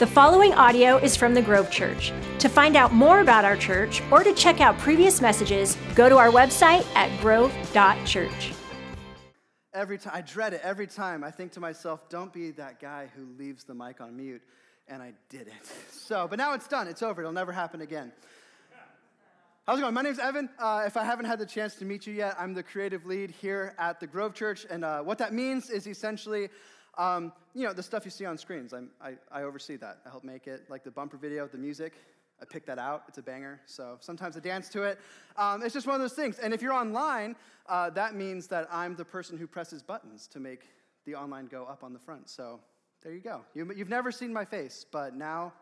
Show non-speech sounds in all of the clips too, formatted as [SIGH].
The following audio is from the Grove Church. To find out more about our church or to check out previous messages, go to our website at grove.church. Every time, I dread it every time. I think to myself, don't be that guy who leaves the mic on mute. And I did it. [LAUGHS] So, but now it's done. It's over. It'll never happen again. How's it going? My name's Evan. Uh, if I haven't had the chance to meet you yet, I'm the creative lead here at the Grove Church. And uh, what that means is essentially um, you know, the stuff you see on screens, I'm, I, I oversee that. I help make it, like the bumper video, the music. I pick that out. It's a banger. So sometimes I dance to it. Um, it's just one of those things. And if you're online, uh, that means that I'm the person who presses buttons to make the online go up on the front. So there you go. You, you've never seen my face, but now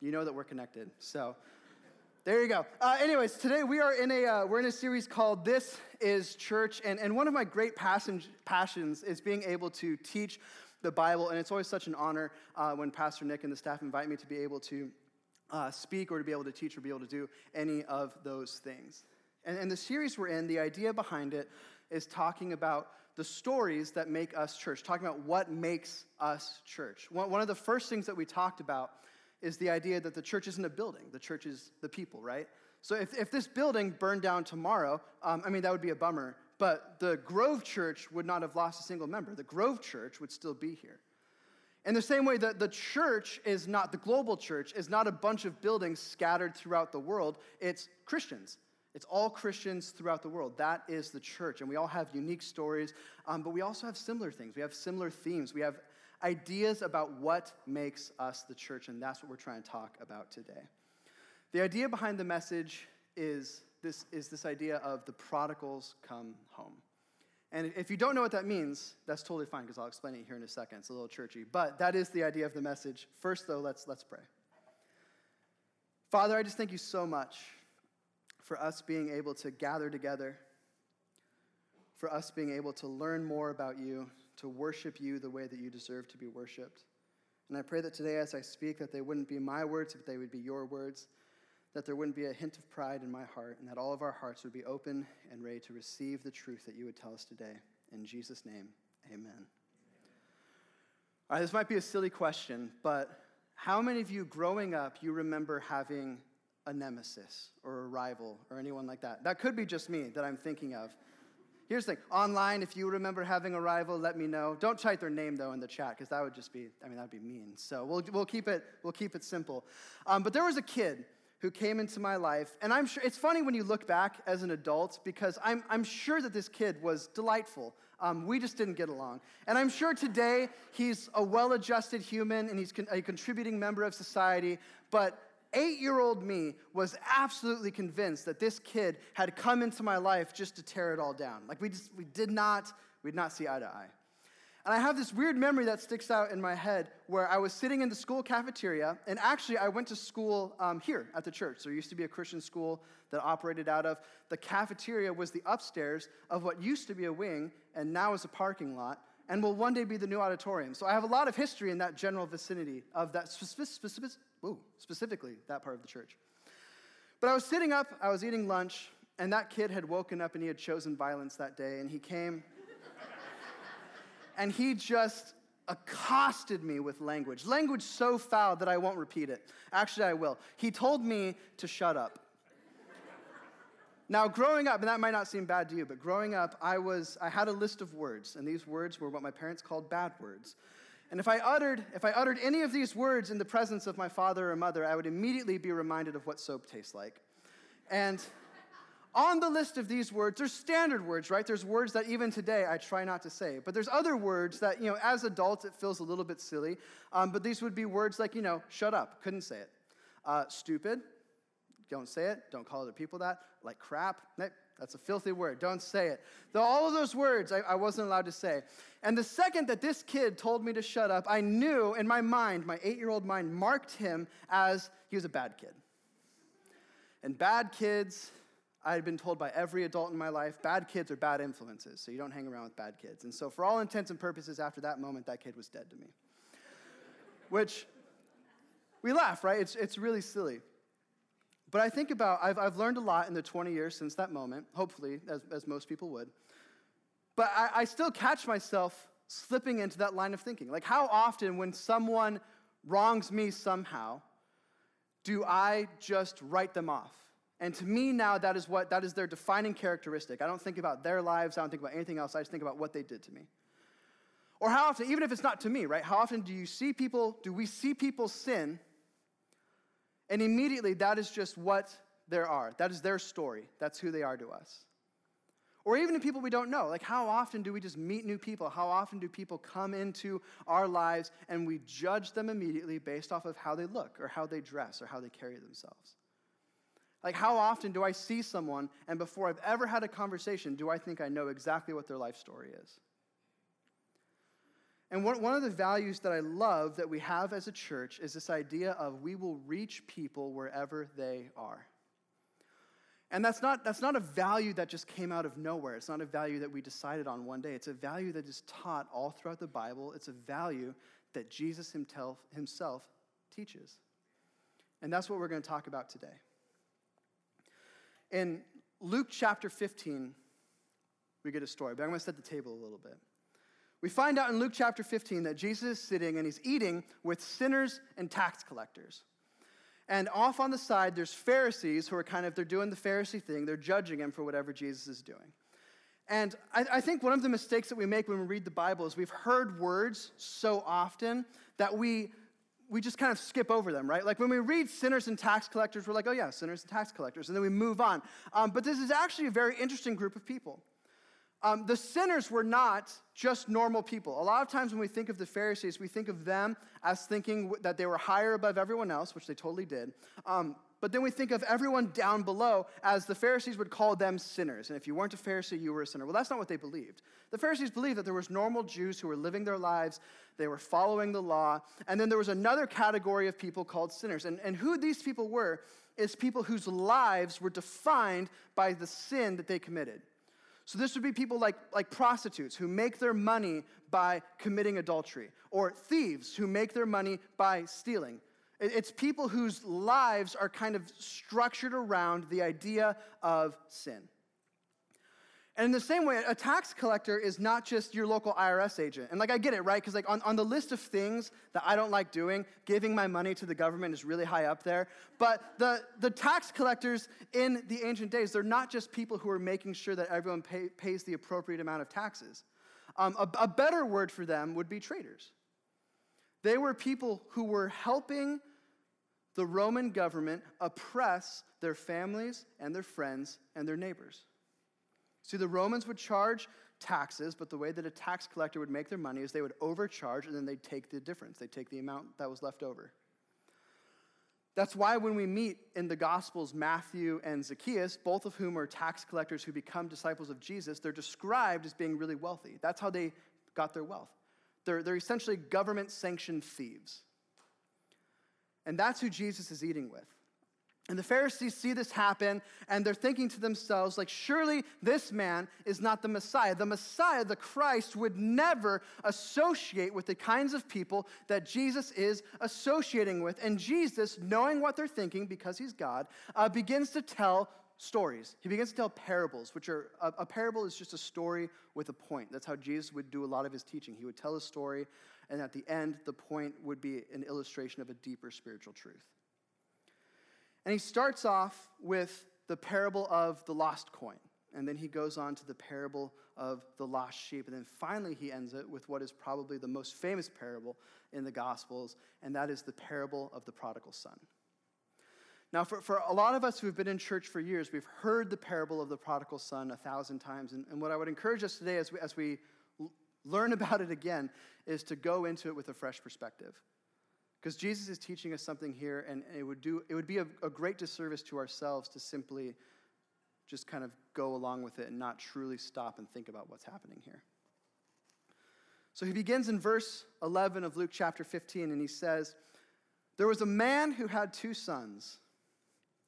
you know that we're connected. So there you go. Uh, anyways, today we are in a uh, we're in a series called "This Is Church," and and one of my great passions is being able to teach the Bible, and it's always such an honor uh, when Pastor Nick and the staff invite me to be able to uh, speak or to be able to teach or be able to do any of those things. And, and the series we're in, the idea behind it is talking about the stories that make us church, talking about what makes us church. One, one of the first things that we talked about is the idea that the church isn't a building, the church is the people, right? So if, if this building burned down tomorrow, um, I mean, that would be a bummer, but the Grove Church would not have lost a single member. The Grove Church would still be here. In the same way that the church is not, the global church is not a bunch of buildings scattered throughout the world, it's Christians. It's all Christians throughout the world. That is the church. And we all have unique stories, um, but we also have similar things. We have similar themes. We have ideas about what makes us the church, and that's what we're trying to talk about today. The idea behind the message is this, is this idea of the prodigals come home. And if you don't know what that means, that's totally fine because I'll explain it here in a second. It's a little churchy, but that is the idea of the message. First, though, let's, let's pray. Father, I just thank you so much for us being able to gather together, for us being able to learn more about you, to worship you the way that you deserve to be worshiped. And I pray that today, as I speak, that they wouldn't be my words, but they would be your words, that there wouldn't be a hint of pride in my heart, and that all of our hearts would be open and ready to receive the truth that you would tell us today. In Jesus' name, amen. All right, this might be a silly question, but how many of you growing up, you remember having a nemesis or a rival or anyone like that? That could be just me that I'm thinking of. Here's the thing online, if you remember having a rival, let me know. Don't type their name, though, in the chat, because that would just be, I mean, that would be mean. So we'll, we'll, keep, it, we'll keep it simple. Um, but there was a kid who came into my life, and I'm sure it's funny when you look back as an adult, because I'm, I'm sure that this kid was delightful. Um, we just didn't get along. And I'm sure today he's a well adjusted human and he's con- a contributing member of society, but eight year old me was absolutely convinced that this kid had come into my life just to tear it all down. Like, we just, we did not, we did not see eye to eye. And I have this weird memory that sticks out in my head where I was sitting in the school cafeteria, and actually, I went to school um, here at the church. There used to be a Christian school that operated out of. The cafeteria was the upstairs of what used to be a wing and now is a parking lot, and will one day be the new auditorium. So I have a lot of history in that general vicinity of that specific, specific, Ooh, specifically that part of the church. But I was sitting up, I was eating lunch, and that kid had woken up and he had chosen violence that day, and he came and he just accosted me with language. Language so foul that I won't repeat it. Actually, I will. He told me to shut up. Now, growing up, and that might not seem bad to you, but growing up, I was I had a list of words, and these words were what my parents called bad words. And if I uttered, if I uttered any of these words in the presence of my father or mother, I would immediately be reminded of what soap tastes like. And on the list of these words, there's standard words, right? There's words that even today I try not to say. But there's other words that, you know, as adults, it feels a little bit silly. Um, but these would be words like, you know, shut up, couldn't say it. Uh, stupid, don't say it. Don't call other people that. Like crap, that's a filthy word. Don't say it. All of those words I, I, wasn't allowed to say. And the second that this kid told me to shut up, I knew in my mind, my eight year old mind marked him as he was a bad kid. And bad kids, I had been told by every adult in my life, bad kids are bad influences, so you don't hang around with bad kids. And so, for all intents and purposes, after that moment, that kid was dead to me. Which we laugh, right? It's, it's really silly. But I think about, I've, I've learned a lot in the 20 years since that moment, hopefully, as, as most people would. But I, I still catch myself slipping into that line of thinking. Like, how often, when someone wrongs me somehow, do I just write them off? And to me now, that is what that is their defining characteristic. I don't think about their lives, I don't think about anything else, I just think about what they did to me. Or how often, even if it's not to me, right? How often do you see people, do we see people sin? And immediately that is just what there are. That is their story. That's who they are to us. Or even to people we don't know. Like, how often do we just meet new people? How often do people come into our lives and we judge them immediately based off of how they look or how they dress or how they carry themselves? Like, how often do I see someone and before I've ever had a conversation, do I think I know exactly what their life story is? And one, of the values that I love that we have as a church is this idea of we will reach people wherever they are. And that's not, that's not a value that just came out of nowhere. It's not a value that we decided on one day. It's a value that is taught all throughout the Bible. It's a value that Jesus himself, himself teaches. And that's what we're going to talk about today. In Luke chapter 15, we get a story, but I'm going to set the table a little bit. We find out in Luke chapter 15 that Jesus is sitting and he's eating with sinners and tax collectors. And off on the side, there's Pharisees who are kind of, they're doing the Pharisee thing. They're judging him for whatever Jesus is doing. And I, I, think one of the mistakes that we make when we read the Bible is we've heard words so often that we, we just kind of skip over them, right? Like when we read sinners and tax collectors, we're like, oh yeah, sinners and tax collectors, and then we move on. Um, but this is actually a very interesting group of people. Um, the sinners were not just normal people. A lot of times when we think of the Pharisees, we think of them as thinking that they were higher above everyone else, which they totally did. Um, but then we think of everyone down below as the Pharisees would call them sinners. And if you weren't a Pharisee, you were a sinner. Well, that's not what they believed. The Pharisees believed that there was normal Jews who were living their lives, they were following the law, and then there was another category of people called sinners. And, and who these people were is people whose lives were defined by the sin that they committed. So this would be people like, like prostitutes who make their money by committing adultery, or thieves who make their money by stealing. It's people whose lives are kind of structured around the idea of sin. And in the same way, a tax collector is not just your local IRS agent. And like I get it, right? Because like on, on the list of things that I don't like doing, giving my money to the government is really high up there. But the, the tax collectors in the ancient days, they're not just people who are making sure that everyone pay, pays the appropriate amount of taxes. Um, a, a better word for them would be traitors. They were people who were helping the Roman government oppress their families and their friends and their neighbors. See, the Romans would charge taxes, but the way that a tax collector would make their money is they would overcharge and then they'd take the difference. They'd take the amount that was left over. That's why when we meet in the Gospels Matthew and Zacchaeus, both of whom are tax collectors who become disciples of Jesus, they're described as being really wealthy. That's how they got their wealth. They're, they're essentially government sanctioned thieves. And that's who Jesus is eating with. And the Pharisees see this happen and they're thinking to themselves, like, surely this man is not the Messiah. The Messiah, the Christ, would never associate with the kinds of people that Jesus is associating with. And Jesus, knowing what they're thinking because he's God, uh, begins to tell stories. He begins to tell parables, which are a, a parable is just a story with a point. That's how Jesus would do a lot of his teaching. He would tell a story, and at the end, the point would be an illustration of a deeper spiritual truth. And he starts off with the parable of the lost coin. And then he goes on to the parable of the lost sheep. And then finally, he ends it with what is probably the most famous parable in the Gospels, and that is the parable of the prodigal son. Now, for, for a lot of us who have been in church for years, we've heard the parable of the prodigal son a thousand times. And, and what I would encourage us today as we, as we learn [LAUGHS] about it again is to go into it with a fresh perspective. Because Jesus is teaching us something here, and it would, do, it would be a, a great disservice to ourselves to simply just kind of go along with it and not truly stop and think about what's happening here. So he begins in verse 11 of Luke chapter 15, and he says, There was a man who had two sons.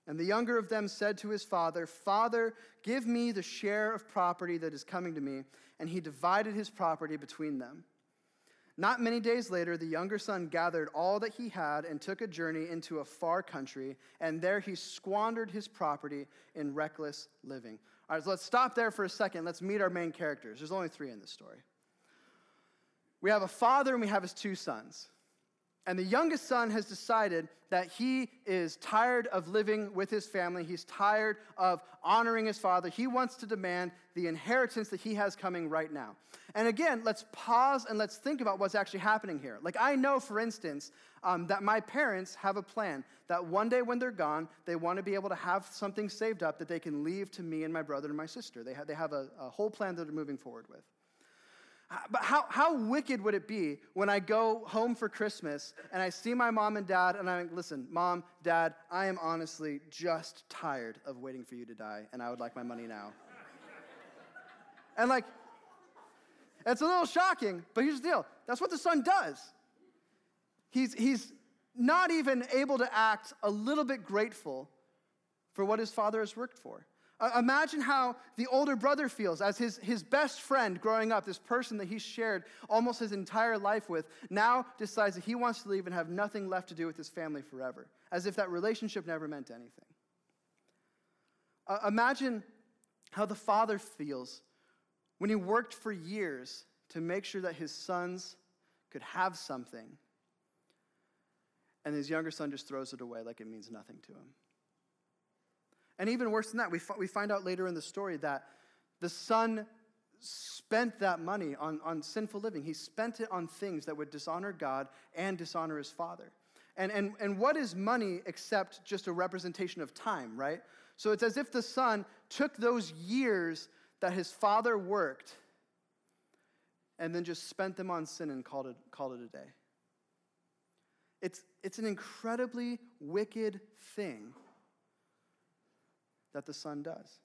And the younger of them said to his father, Father, give me the share of property that is coming to me. And he divided his property between them. Not many days later, the younger son gathered all that he had and took a journey into a far country, and there he squandered his property in reckless living. All right, so let's stop there for a second. Let's meet our main characters. There's only three in this story. We have a father and we have his two sons. And the youngest son has decided that he is tired of living with his family. He's tired of honoring his father. He wants to demand the inheritance that he has coming right now. And again, let's pause and let's think about what's actually happening here. Like, I know, for instance, um, that my parents have a plan that one day when they're gone, they want to be able to have something saved up that they can leave to me and my brother and my sister. They have, they have a, a whole plan that they're moving forward with. But how, how wicked would it be when I go home for Christmas and I see my mom and dad and I'm like, listen, mom, dad, I am honestly just tired of waiting for you to die and I would like my money now. [LAUGHS] and like, it's a little shocking, but here's the deal that's what the son does. He's, he's not even able to act a little bit grateful for what his father has worked for. Uh, imagine how the older brother feels as his, his best friend growing up, this person that he shared almost his entire life with, now decides that he wants to leave and have nothing left to do with his family forever, as if that relationship never meant anything. Uh, imagine how the father feels when he worked for years to make sure that his sons could have something, and his younger son just throws it away like it means nothing to him. And even worse than that, we, we find out later in the story that the son spent that money on, on sinful living. He spent it on things that would dishonor God and dishonor his father. And, and, and what is money except just a representation of time, right? So it's as if the son took those years that his father worked and then just spent them on sin and called it, called it a day. It's, it's an incredibly wicked thing that the Son does.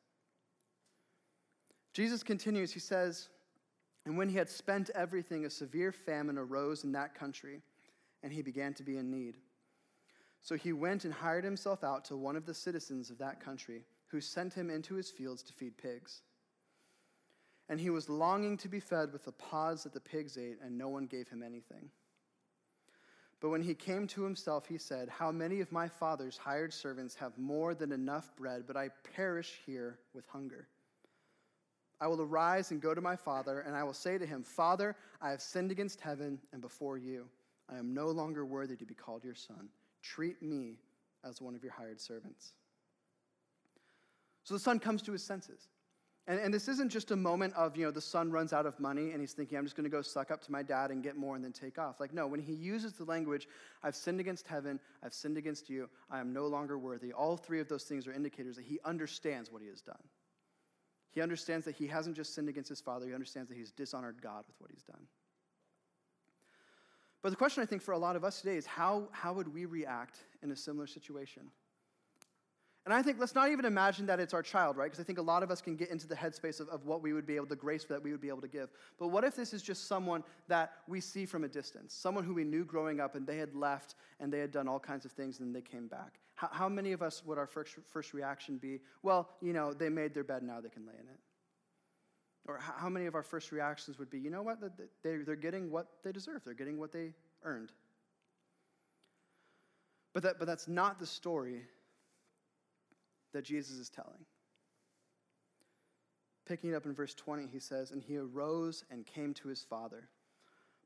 Jesus continues, he says, And when he had spent everything, a severe famine arose in that country, and he began to be in need. So he went and hired himself out to one of the citizens of that country, who sent him into his fields to feed pigs. And he was longing to be fed with the pods that the pigs ate, and no one gave him anything. But when he came to himself, he said, How many of my father's hired servants have more than enough bread, but I perish here with hunger? I will arise and go to my father, and I will say to him, Father, I have sinned against heaven and before you. I am no longer worthy to be called your son. Treat me as one of your hired servants. So the son comes to his senses. And, and this isn't just a moment of, you know, the son runs out of money and he's thinking, I'm just going to go suck up to my dad and get more and then take off. Like, no, when he uses the language, I've sinned against heaven, I've sinned against you, I am no longer worthy, all three of those things are indicators that he understands what he has done. He understands that he hasn't just sinned against his father, he understands that he's dishonored God with what he's done. But the question I think for a lot of us today is how, how would we react in a similar situation? And I think, let's not even imagine that it's our child, right? Because I think a lot of us can get into the headspace of, of what we would be able, to the grace that we would be able to give. But what if this is just someone that we see from a distance? Someone who we knew growing up and they had left and they had done all kinds of things and then they came back. How, how many of us would our first, first reaction be, well, you know, they made their bed, now they can lay in it? Or how many of our first reactions would be, you know what, they're getting what they deserve, they're getting what they earned? But, that, but that's not the story that Jesus is telling. Picking it up in verse 20, he says, And he arose and came to his father.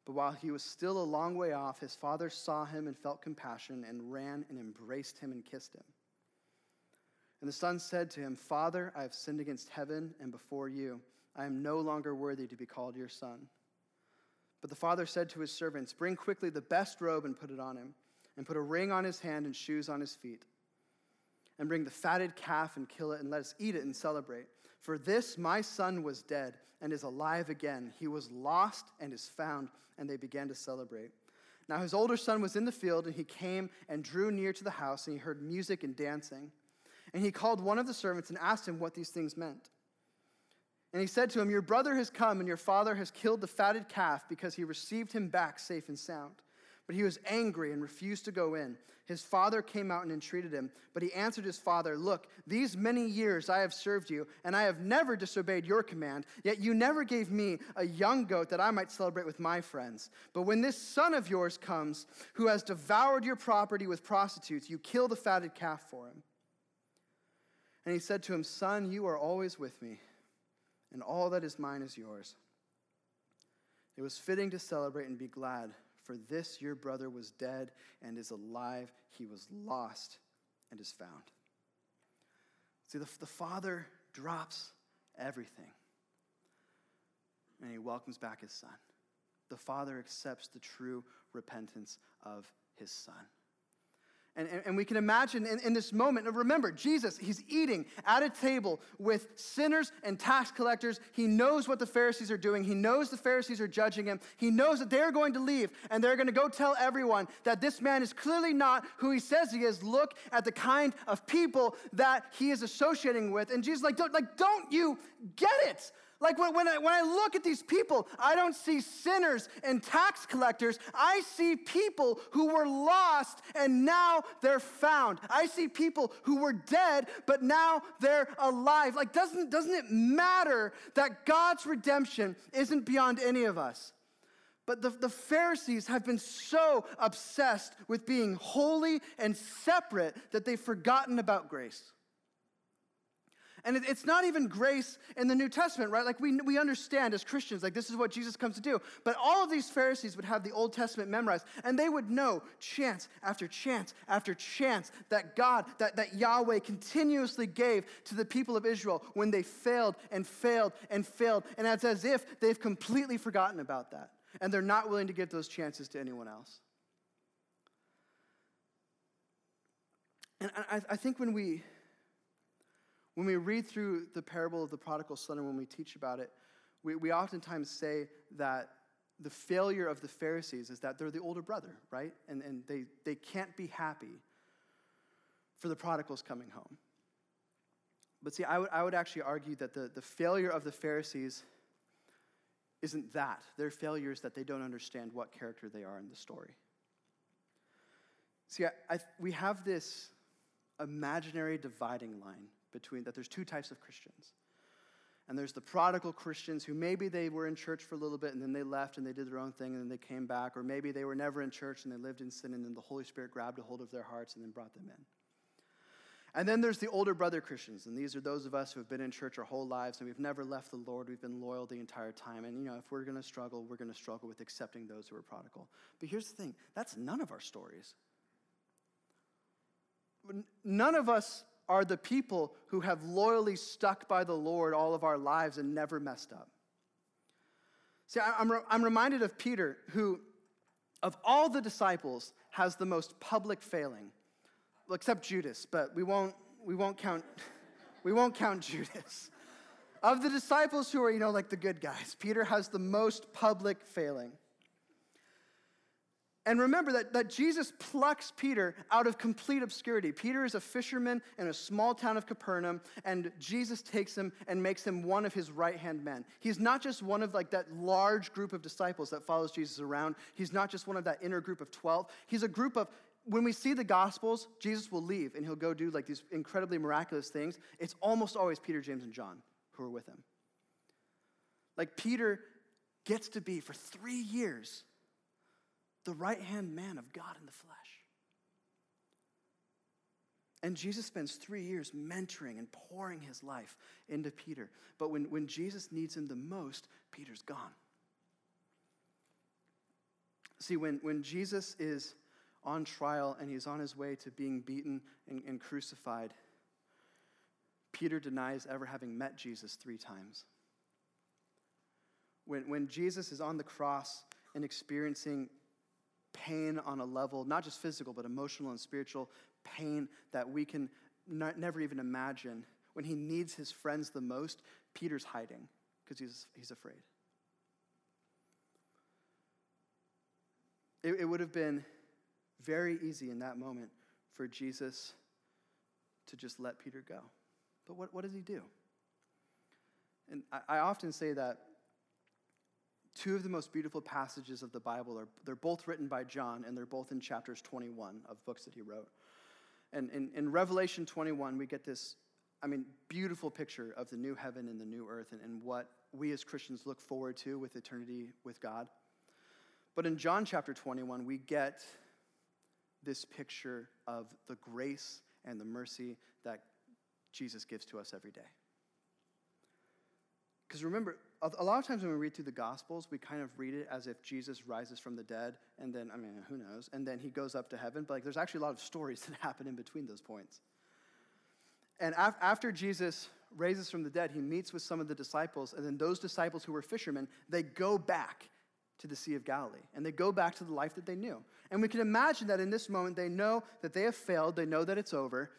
But while he was still a long way off, his father saw him and felt compassion and ran and embraced him and kissed him. And the son said to him, Father, I have sinned against heaven and before you. I am no longer worthy to be called your son. But the father said to his servants, Bring quickly the best robe and put it on him, and put a ring on his hand and shoes on his feet and bring the fatted calf and kill it, and let us eat it and celebrate. For this my son was dead and is alive again. He was lost and is found, and they began to celebrate. Now his older son was in the field, and he came and drew near to the house, and he heard music and dancing. And he called one of the servants and asked him what these things meant. And he said to him, Your brother has come, and your father has killed the fatted calf because he received him back safe and sound. But he was angry and refused to go in. His father came out and entreated him, but he answered his father, Look, these many years I have served you, and I have never disobeyed your command, yet you never gave me a young goat that I might celebrate with my friends. But when this son of yours comes, who has devoured your property with prostitutes, you kill the fatted calf for him. And he said to him, Son, you are always with me, and all that is mine is yours. It was fitting to celebrate and be glad For this your brother was dead and is alive. He was lost and is found. See, the, the Father drops everything and he welcomes back his son. The Father accepts the true repentance of his son. And, and, and, we can imagine in, in this moment, remember, Jesus, he's eating at a table with sinners and tax collectors. He knows what the Pharisees are doing. He knows the Pharisees are judging him. He knows that they're going to leave and they're going to go tell everyone that this man is clearly not who he says he is. Look at the kind of people that he is associating with. And Jesus like, don't, like, don't you get it? Like when, when, I, when I look at these people, I don't see sinners and tax collectors. I see people who were lost and now they're found. I see people who were dead, but now they're alive. Like, doesn't, doesn't it matter that God's redemption isn't beyond any of us? But the, the Pharisees have been so obsessed with being holy and separate that they've forgotten about grace. And it's not even grace in the New Testament, right? Like we, we understand as Christians, like this is what Jesus comes to do. But all of these Pharisees would have the Old Testament memorized, and they would know chance after chance after chance that God, that, that Yahweh continuously gave to the people of Israel when they failed and failed and failed. And it's as if they've completely forgotten about that. And they're not willing to give those chances to anyone else. And I, I think when we when we read through the parable of the prodigal son and when we teach about it, we, we oftentimes say that the failure of the Pharisees is that they're the older brother, right? And, and they, they can't be happy for the prodigals coming home. But see, I would, I would actually argue that the, the failure of the Pharisees isn't that. Their failure is that they don't understand what character they are in the story. See, I, I, we have this imaginary dividing line between that there's two types of Christians. And there's the prodigal Christians who maybe they were in church for a little bit and then they left and they did their own thing and then they came back, or maybe they were never in church and they lived in sin and then the Holy Spirit grabbed a hold of their hearts and then brought them in. And then there's the older brother Christians, and these are those of us who have been in church our whole lives and we've never left the Lord. We've been loyal the entire time. And, you know, if we're going to struggle, we're going to struggle with accepting those who are prodigal. But here's the thing that's none of our stories. None of us are the people who have loyally stuck by the Lord all of our lives and never messed up. See, I'm, I'm reminded of Peter, who, of all the disciples, has the most public failing, except Judas, but we won't, we won't count, [LAUGHS] we won't count Judas. Of the disciples who are, you know, like the good guys, Peter has the most public failing. And remember that, that Jesus plucks Peter out of complete obscurity. Peter is a fisherman in a small town of Capernaum, and Jesus takes him and makes him one of his right hand men. He's not just one of like that large group of disciples that follows Jesus around. He's not just one of that inner group of 12. He's a group of, when we see the Gospels, Jesus will leave and he'll go do like these incredibly miraculous things. It's almost always Peter, James, and John who are with him. Like Peter gets to be for three years the right hand man of God in the flesh. And Jesus spends three years mentoring and pouring his life into Peter. But when, when Jesus needs him the most, Peter's gone. See, when, when Jesus is on trial and he's on his way to being beaten and, and crucified, Peter denies ever having met Jesus three times. When, when Jesus is on the cross and experiencing pain on a level, not just physical, but emotional and spiritual pain that we can never even imagine. When he needs his friends the most, Peter's hiding because he's, he's afraid. It, it would have been very easy in that moment for Jesus to just let Peter go. But what, what does he do? And I often say that two of the most beautiful passages of the Bible are they're both written by John and they're both in chapters 21 of books that he wrote. And in, in Revelation 21, we get this, I mean, beautiful picture of the new heaven and the new earth and, and what we as Christians look forward to with eternity with God. But in John chapter 21, we get this picture of the grace and the mercy that Jesus gives to us every day. Because remember, a lot of times when we read through the Gospels, we kind of read it as if Jesus rises from the dead, and then, I mean, who knows, and then he goes up to heaven. But like, there's actually a lot of stories [LAUGHS] that happen in between those points. And af- after Jesus raises from the dead, he meets with some of the disciples, and then those disciples who were fishermen, they go back to the Sea of Galilee, and they go back to the life that they knew. And we can imagine that in this moment, they know that they have failed, they know that it's over,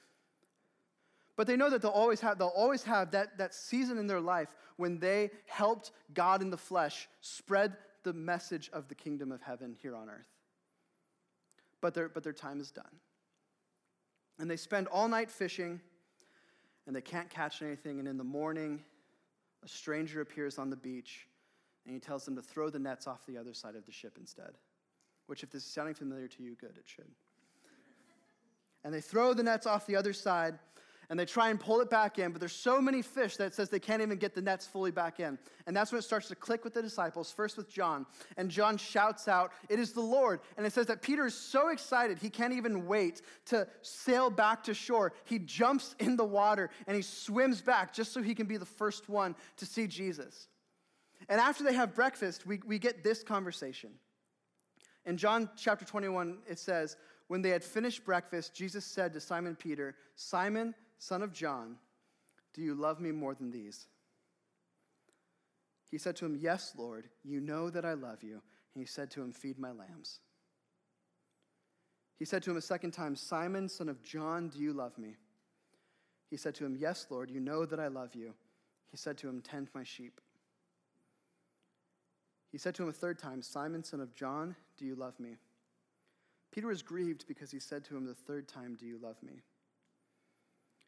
but they know that they'll always have, they'll always have that, that season in their life when they helped God in the flesh spread the message of the kingdom of heaven here on earth. But their, but their time is done. And they spend all night fishing, and they can't catch anything. And in the morning, a stranger appears on the beach, and he tells them to throw the nets off the other side of the ship instead. Which, if this is sounding familiar to you, good, it should. And they throw the nets off the other side, and they try and pull it back in, but there's so many fish that it says they can't even get the nets fully back in. And that's when it starts to click with the disciples, first with John. And John shouts out, It is the Lord. And it says that Peter is so excited, he can't even wait to sail back to shore. He jumps in the water and he swims back just so he can be the first one to see Jesus. And after they have breakfast, we, we get this conversation. In John chapter 21, it says, When they had finished breakfast, Jesus said to Simon Peter, Simon, son of John, do you love me more than these? He said to him, Yes, Lord, you know that I love you. And he said to him, Feed my lambs. He said to him a second time, Simon, son of John, do you love me? He said to him, Yes, Lord, you know that I love you. He said to him, Tend my sheep. He said to him a third time, Simon, son of John, do you love me? Peter was grieved because he said to him the third time, Do you love me?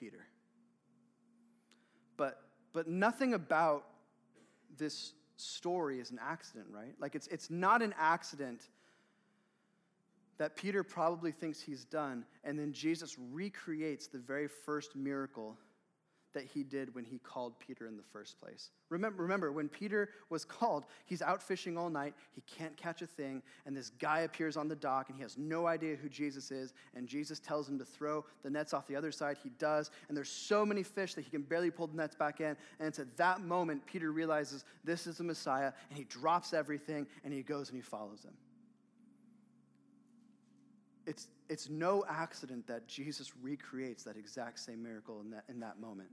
Peter. But, but nothing about this story is an accident, right? Like it's, it's not an accident that Peter probably thinks he's done, and then Jesus recreates the very first miracle that he did when he called Peter in the first place. Remember, remember, when Peter was called, he's out fishing all night, he can't catch a thing, and this guy appears on the dock and he has no idea who Jesus is, and Jesus tells him to throw the nets off the other side. He does, and there's so many fish that he can barely pull the nets back in. And it's at that moment Peter realizes this is the Messiah, and he drops everything and he goes and he follows him. It's, it's no accident that Jesus recreates that exact same miracle in that, in that moment.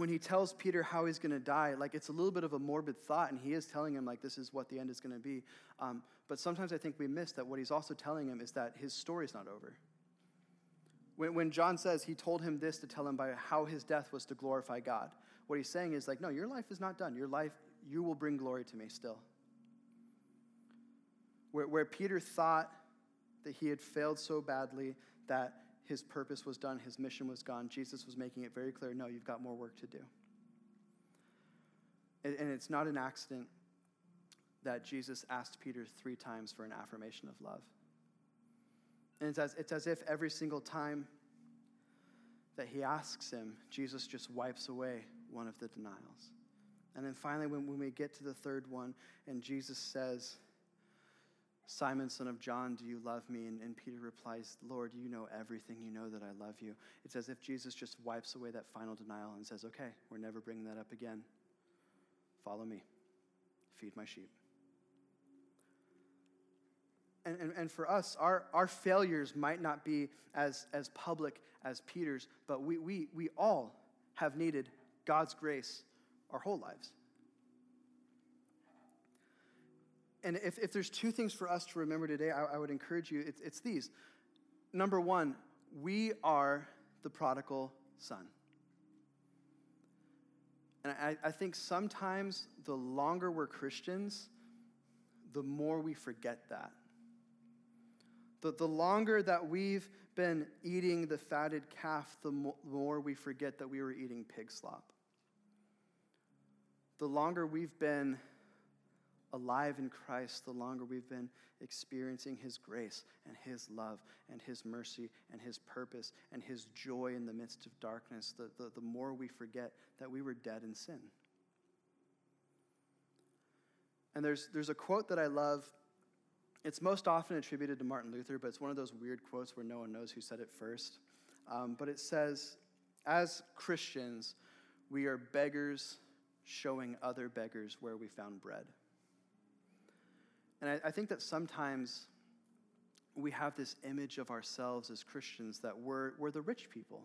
When he tells Peter how he's going to die, like it's a little bit of a morbid thought, and he is telling him, like, this is what the end is going to be. Um, but sometimes I think we miss that what he's also telling him is that his story's not over. When, when John says he told him this to tell him by how his death was to glorify God, what he's saying is, like, no, your life is not done. Your life, you will bring glory to me still. Where, where Peter thought that he had failed so badly that his purpose was done, his mission was gone. Jesus was making it very clear no, you've got more work to do. And it's not an accident that Jesus asked Peter three times for an affirmation of love. And it's as, it's as if every single time that he asks him, Jesus just wipes away one of the denials. And then finally, when, when we get to the third one, and Jesus says, Simon, son of John, do you love me? And, and, Peter replies, Lord, you know everything. You know that I love you. It's as if Jesus just wipes away that final denial and says, Okay, we're never bringing that up again. Follow me, feed my sheep. And, and, and for us, our, our failures might not be as, as public as Peter's, but we, we, we all have needed God's grace our whole lives. And if, if there's two things for us to remember today, I, I would encourage you it's, it's these. Number one, we are the prodigal son. And I, I think sometimes the longer we're Christians, the more we forget that. The, the longer that we've been eating the fatted calf, the more we forget that we were eating pig slop. The longer we've been alive in Christ, the longer we've been experiencing His grace and His love and His mercy and His purpose and His joy in the midst of darkness, the, the, the more we forget that we were dead in sin. And there's, there's a quote that I love. It's most often attributed to Martin Luther, but it's one of those weird quotes where no one knows who said it first. Um, but it says, As Christians, we are beggars showing other beggars where we found bread. And I, I think that sometimes we have this image of ourselves as Christians that we're, we're the rich people.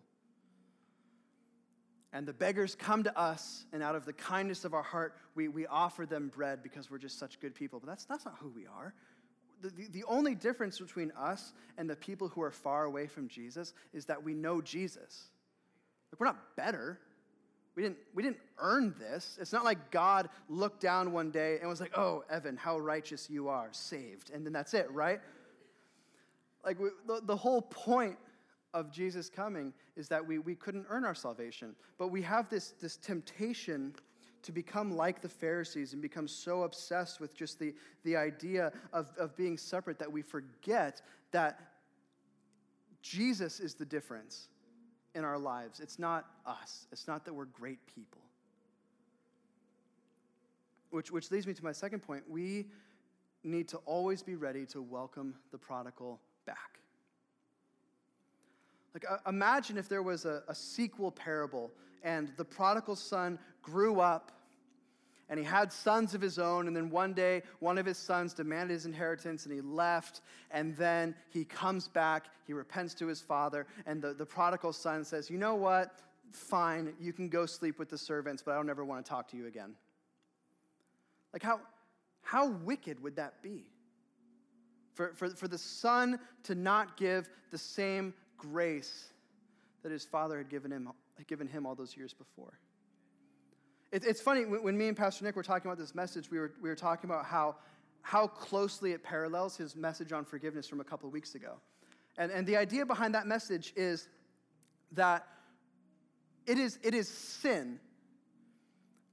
And the beggars come to us, and out of the kindness of our heart, we, we offer them bread because we're just such good people. But that's, that's not who we are. The, the, the only difference between us and the people who are far away from Jesus is that we know Jesus. Like, we're not better. We didn't, we didn't earn this. It's not like God looked down one day and was like, oh, Evan, how righteous you are, saved. And then that's it, right? Like we, the, the whole point of Jesus coming is that we, we couldn't earn our salvation. But we have this, this temptation to become like the Pharisees and become so obsessed with just the, the idea of, of being separate that we forget that Jesus is the difference in our lives. It's not us, it's not that we're great people. Which, which leads me to my second point. We need to always be ready to welcome the prodigal back. Like, uh, imagine if there was a, a sequel parable and the prodigal son grew up and he had sons of his own. And then one day, one of his sons demanded his inheritance and he left. And then he comes back, he repents to his father. And the, the prodigal son says, You know what? Fine, you can go sleep with the servants, but I don't ever want to talk to you again. Like, how, how wicked would that be? For, for, for the son to not give the same grace that his father had given him, had given him all those years before. It, it's funny, when me and Pastor Nick were talking about this message, we were, we were talking about how, how closely it parallels his message on forgiveness from a couple of weeks ago. And, and the idea behind that message is that it is, it is sin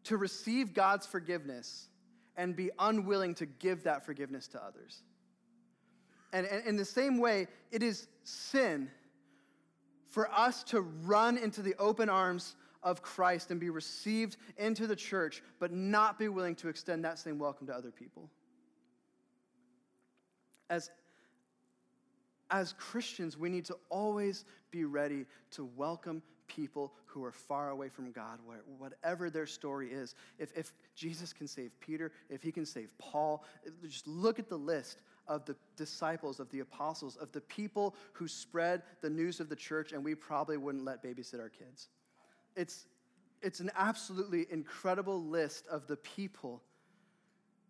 to receive God's forgiveness and be unwilling to give that forgiveness to others. And, and in the same way, it is sin for us to run into the open arms of Christ and be received into the church, but not be willing to extend that same welcome to other people. As, as Christians, we need to always be ready to welcome people who are far away from God, whatever their story is. If, if Jesus can save Peter, if he can save Paul, just look at the list of the disciples, of the apostles, of the people who spread the news of the church, and we probably wouldn't let babysit our kids it's, it's an absolutely incredible list of the people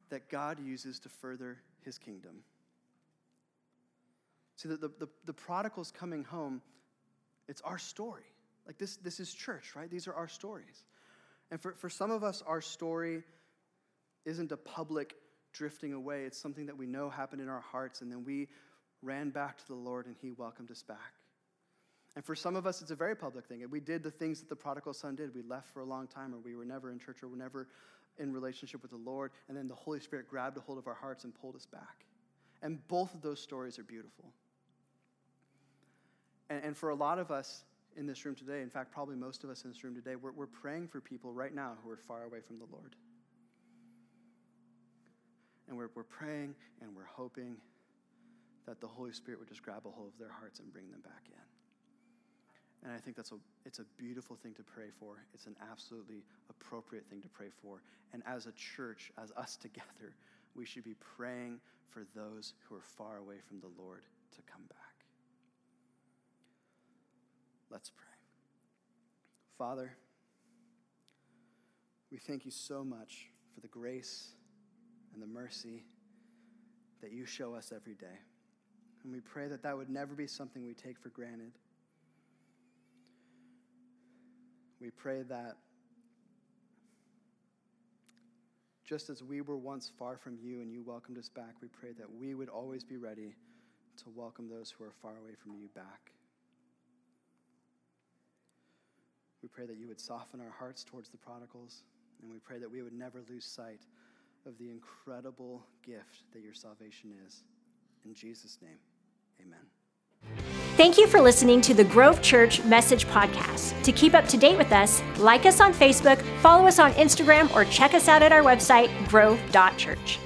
that God uses to further his kingdom. See, the, the, the prodigals coming home, it's our story. Like this, this is church, right? These are our stories. And for, for some of us, our story isn't a public drifting away. It's something that we know happened in our hearts, and then we ran back to the Lord and He welcomed us back. And for some of us, it's a very public thing. And we did the things that the prodigal son did. We left for a long time, or we were never in church, or we were never in relationship with the Lord. And then the Holy Spirit grabbed a hold of our hearts and pulled us back. And both of those stories are beautiful. And, and for a lot of us in this room today, in fact, probably most of us in this room today, we're, we're praying for people right now who are far away from the Lord. And we're, we're praying and we're hoping that the Holy Spirit would just grab a hold of their hearts and bring them back in. And I think that's a, it's a beautiful thing to pray for. It's an absolutely appropriate thing to pray for. And as a church, as us [LAUGHS] together, we should be praying for those who are far away from the Lord to come back. Let's pray. Father, we thank you so much for the grace and the mercy that you show us every day. And we pray that that would never be something we take for granted. We pray that just as we were once far from you and you welcomed us back, we pray that we would always be ready to welcome those who are far away from you back. We pray that you would soften our hearts towards the prodigals, and we pray that we would never lose sight of the incredible gift that your salvation is. In Jesus' name, amen. Thank you for listening to the Grove Church Message Podcast. To keep up to date with us, like us on Facebook, follow us on Instagram, or check us out at our website, grove.church.